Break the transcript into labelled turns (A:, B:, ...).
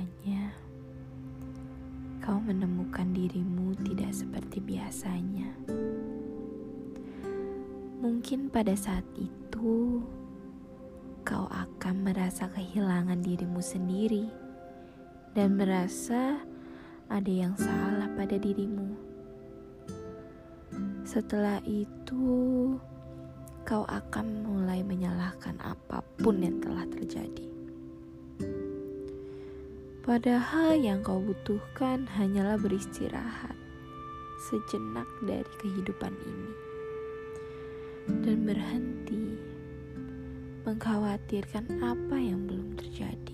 A: Rasanya kau menemukan dirimu tidak seperti biasanya. Mungkin pada saat itu kau akan merasa kehilangan dirimu sendiri dan merasa ada yang salah pada dirimu. Setelah itu, kau akan mulai menyalahkan apa pun yang telah terjadi. Padahal yang kau butuhkan hanyalah beristirahat sejenak dari kehidupan ini dan berhenti mengkhawatirkan apa yang belum terjadi.